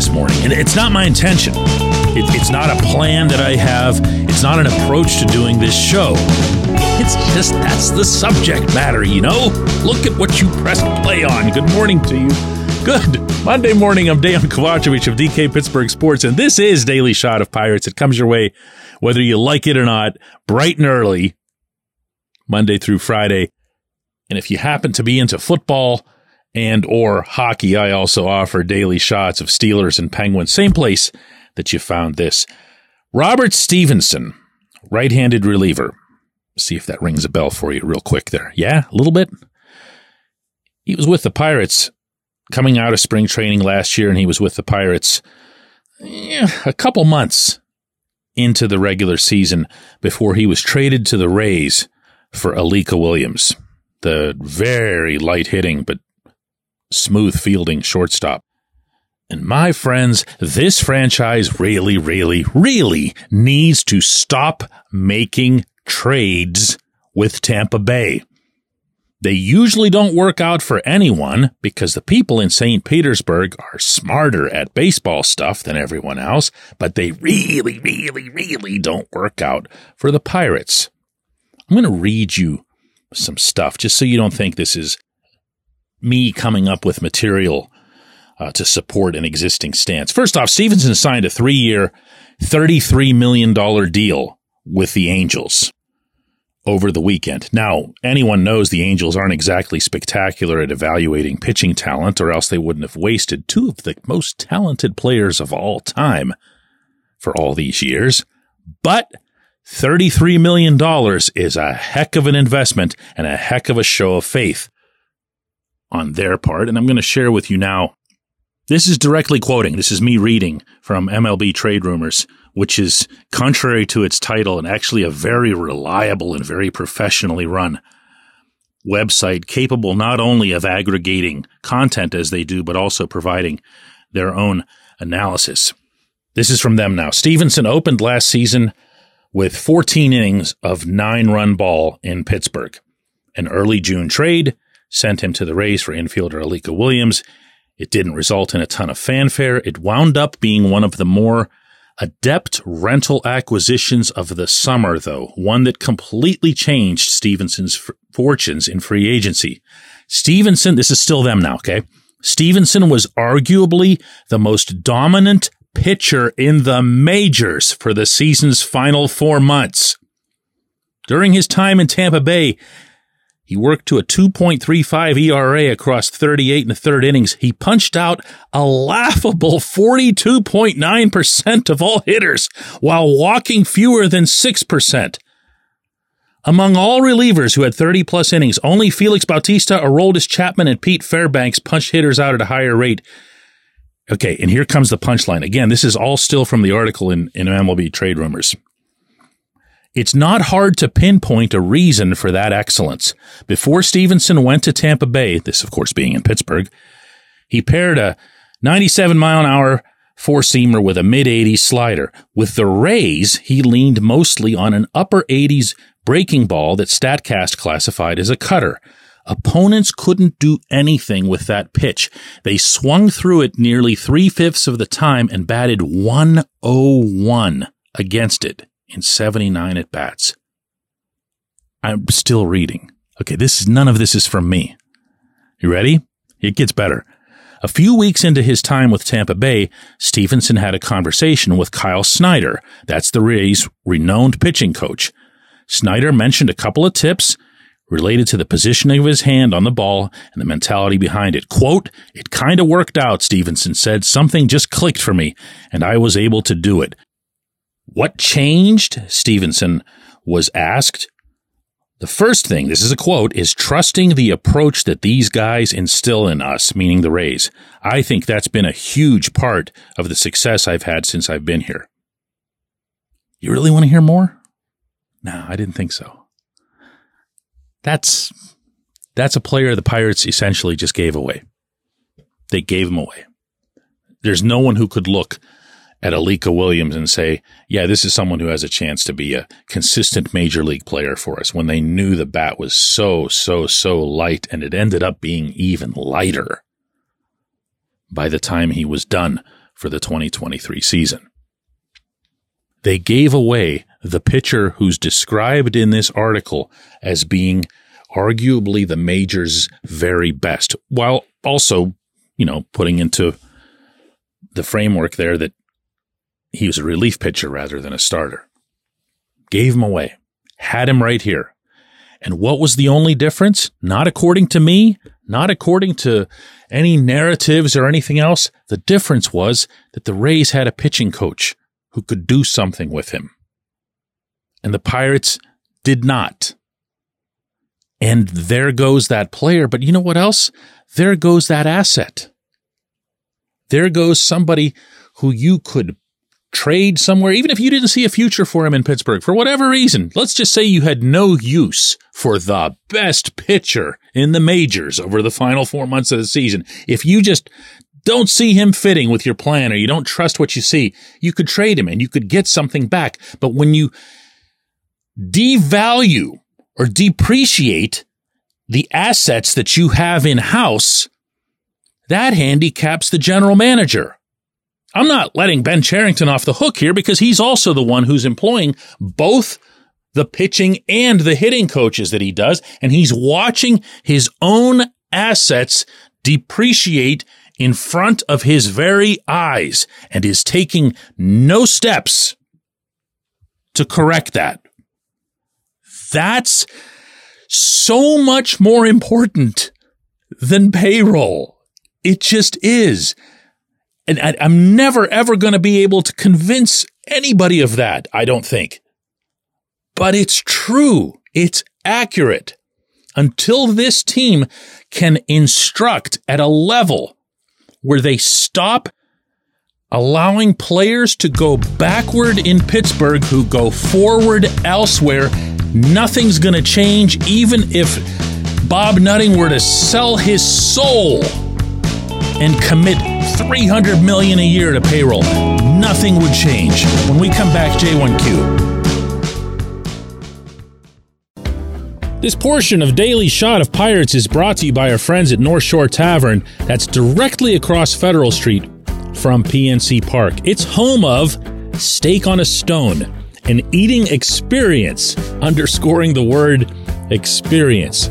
This morning? And it's not my intention. It, it's not a plan that I have. It's not an approach to doing this show. It's just that's the subject matter, you know? Look at what you pressed play on. Good morning to you. Good. Monday morning, I'm Dejan Kovacevic of DK Pittsburgh Sports, and this is Daily Shot of Pirates. It comes your way whether you like it or not, bright and early, Monday through Friday. And if you happen to be into football and or hockey, I also offer daily shots of Steelers and Penguins. Same place that you found this. Robert Stephenson, right-handed reliever. See if that rings a bell for you real quick there. Yeah, a little bit. He was with the Pirates coming out of spring training last year, and he was with the Pirates yeah, a couple months into the regular season before he was traded to the Rays for Alika Williams, the very light hitting but smooth fielding shortstop. And my friends, this franchise really, really, really needs to stop making trades with Tampa Bay. They usually don't work out for anyone because the people in St. Petersburg are smarter at baseball stuff than everyone else, but they really, really, really don't work out for the Pirates. I'm going to read you some stuff just so you don't think this is me coming up with material uh, to support an existing stance. First off, Stephenson signed a three year, $33 million deal with the Angels over the weekend. Now, anyone knows the Angels aren't exactly spectacular at evaluating pitching talent, or else they wouldn't have wasted two of the most talented players of all time for all these years. But $33 million is a heck of an investment and a heck of a show of faith on their part. And I'm going to share with you now. This is directly quoting. This is me reading from MLB Trade Rumors which is contrary to its title and actually a very reliable and very professionally run website capable not only of aggregating content as they do, but also providing their own analysis. This is from them now. Stephenson opened last season with 14 innings of nine run ball in Pittsburgh. An early June trade sent him to the Rays for infielder Alika Williams. It didn't result in a ton of fanfare. It wound up being one of the more adept rental acquisitions of the summer, though, one that completely changed Stephenson's f- fortunes in free agency. Stephenson, this is still them now, okay? Stephenson was arguably the most dominant pitcher in the majors for the season's final four months. During his time in Tampa Bay, he worked to a 2.35 ERA across 38 and a third innings. He punched out a laughable 42.9% of all hitters while walking fewer than 6%. Among all relievers who had 30 plus innings, only Felix Bautista, Aroldis Chapman, and Pete Fairbanks punched hitters out at a higher rate. Okay, and here comes the punchline. Again, this is all still from the article in, in MLB Trade Rumors. It's not hard to pinpoint a reason for that excellence. Before Stephenson went to Tampa Bay, this of course being in Pittsburgh, he paired a 97 mile an hour four seamer with a mid 80s slider. With the Rays, he leaned mostly on an upper 80s breaking ball that StatCast classified as a cutter. Opponents couldn't do anything with that pitch. They swung through it nearly three fifths of the time and batted 101 against it in 79 at bats. I'm still reading. Okay, this is none of this is from me. You ready? It gets better. A few weeks into his time with Tampa Bay, Stephenson had a conversation with Kyle Snyder. That's the Rays' renowned pitching coach. Snyder mentioned a couple of tips related to the positioning of his hand on the ball and the mentality behind it. Quote, it kind of worked out, Stephenson said. Something just clicked for me and I was able to do it. What changed? Stephenson was asked. The first thing, this is a quote, is trusting the approach that these guys instill in us, meaning the Rays. I think that's been a huge part of the success I've had since I've been here. You really want to hear more? No, I didn't think so. That's that's a player the Pirates essentially just gave away. They gave him away. There's no one who could look at Alika Williams and say, yeah, this is someone who has a chance to be a consistent major league player for us when they knew the bat was so, so, so light and it ended up being even lighter by the time he was done for the 2023 season. They gave away the pitcher who's described in this article as being arguably the major's very best, while also, you know, putting into the framework there that he was a relief pitcher rather than a starter. Gave him away. Had him right here. And what was the only difference? Not according to me, not according to any narratives or anything else. The difference was that the Rays had a pitching coach who could do something with him. And the Pirates did not. And there goes that player. But you know what else? There goes that asset. There goes somebody who you could trade somewhere, even if you didn't see a future for him in Pittsburgh, for whatever reason. Let's just say you had no use for the best pitcher in the majors over the final four months of the season. If you just don't see him fitting with your plan or you don't trust what you see, you could trade him and you could get something back. But when you devalue or depreciate the assets that you have in house, that handicaps the general manager. I'm not letting Ben Cherington off the hook here because he's also the one who's employing both the pitching and the hitting coaches that he does. And he's watching his own assets depreciate in front of his very eyes and is taking no steps to correct that. That's so much more important than payroll. It just is. And I, am never, ever going to be able to convince anybody of that, I don't think. But it's true. It's accurate. Until this team can instruct at a level where they stop allowing players to go backward in Pittsburgh who go forward elsewhere, nothing's going to change, even if Bob Nutting were to sell his soul and commit 300 million a year to payroll. Nothing would change. When we come back, J1Q. This portion of Daily Shot of Pirates is brought to you by our friends at North Shore Tavern, that's directly across Federal Street from PNC Park. It's home of Steak on a Stone, an eating experience, underscoring the word experience.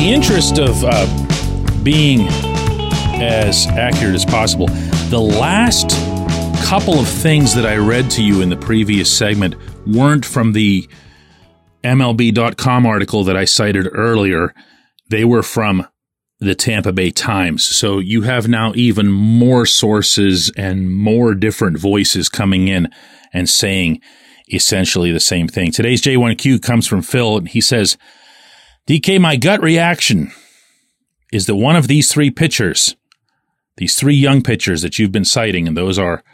The interest of uh, being as accurate as possible, the last couple of things that I read to you in the previous segment weren't from the MLB.com article that I cited earlier. They were from the Tampa Bay Times. So you have now even more sources and more different voices coming in and saying essentially the same thing. Today's J1Q comes from Phil and he says, DK, my gut reaction is that one of these three pitchers, these three young pitchers that you've been citing, and those are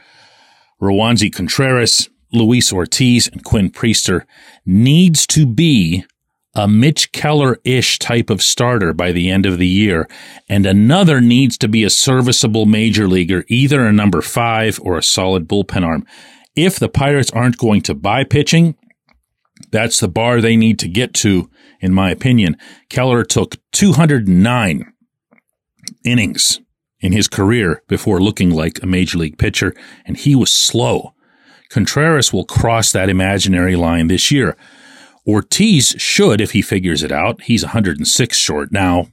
Roansy Contreras, Luis Ortiz, and Quinn Priester, needs to be a Mitch Keller ish type of starter by the end of the year, and another needs to be a serviceable major leaguer, either a number five or a solid bullpen arm. If the Pirates aren't going to buy pitching, that's the bar they need to get to, in my opinion. Keller took 209 innings in his career before looking like a major league pitcher, and he was slow. Contreras will cross that imaginary line this year. Ortiz should, if he figures it out. He's 106 short now.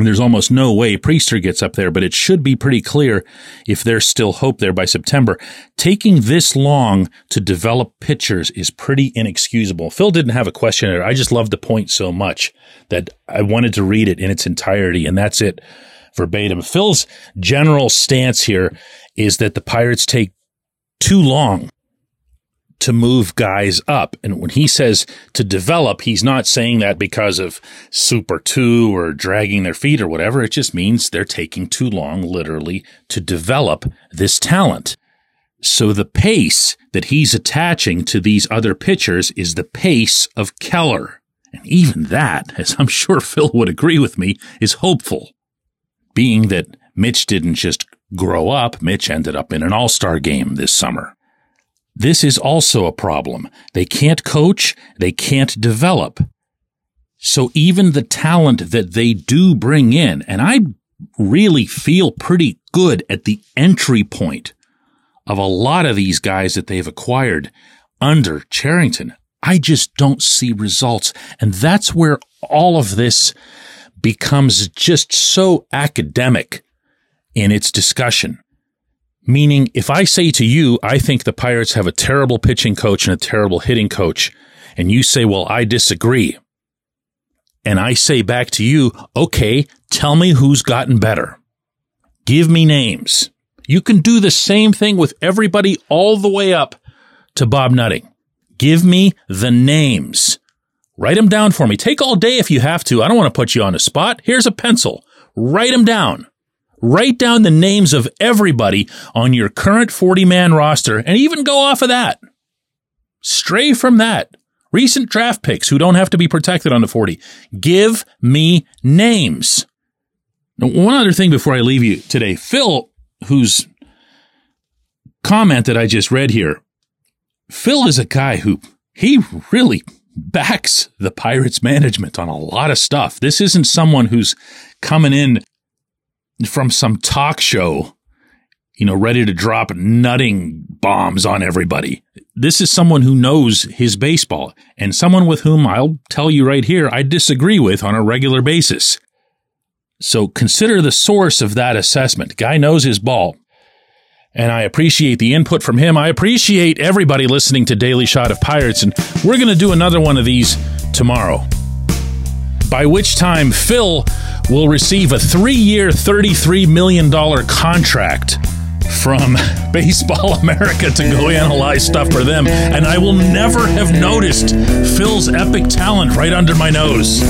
And there's almost no way Priester gets up there, but it should be pretty clear if there's still hope there by September. Taking this long to develop pitchers is pretty inexcusable. Phil didn't have a question there. I just love the point so much that I wanted to read it in its entirety, and that's it verbatim. Phil's general stance here is that the Pirates take too long to move guys up. And when he says to develop, he's not saying that because of super two or dragging their feet or whatever. It just means they're taking too long, literally, to develop this talent. So the pace that he's attaching to these other pitchers is the pace of Keller. And even that, as I'm sure Phil would agree with me, is hopeful. Being that Mitch didn't just grow up, Mitch ended up in an all-star game this summer. This is also a problem. They can't coach, they can't develop. So even the talent that they do bring in, and I really feel pretty good at the entry point of a lot of these guys that they've acquired under Cherington. I just don't see results. And that's where all of this becomes just so academic in its discussion. Meaning, if I say to you, I think the Pirates have a terrible pitching coach and a terrible hitting coach, and you say, well, I disagree. And I say back to you, okay, tell me who's gotten better. Give me names. You can do the same thing with everybody all the way up to Bob Nutting. Give me the names. Write them down for me. Take all day if you have to. I don't want to put you on the spot. Here's a pencil. Write them down. Write down the names of everybody on your current 40 man roster and even go off of that. Stray from that. Recent draft picks who don't have to be protected on the 40. Give me names. Now, one other thing before I leave you today. Phil, whose comment that I just read here, Phil is a guy who he really backs the Pirates management on a lot of stuff. This isn't someone who's coming in from some talk show, you know, ready to drop nutting bombs on everybody. This is someone who knows his baseball and someone with whom I'll tell you right here, I disagree with on a regular basis. So consider the source of that assessment. Guy knows his ball. And I appreciate the input from him. I appreciate everybody listening to Daily Shot of Pirates. And we're going to do another one of these tomorrow. By which time, Phil will receive a three year, $33 million contract from Baseball America to go analyze stuff for them. And I will never have noticed Phil's epic talent right under my nose.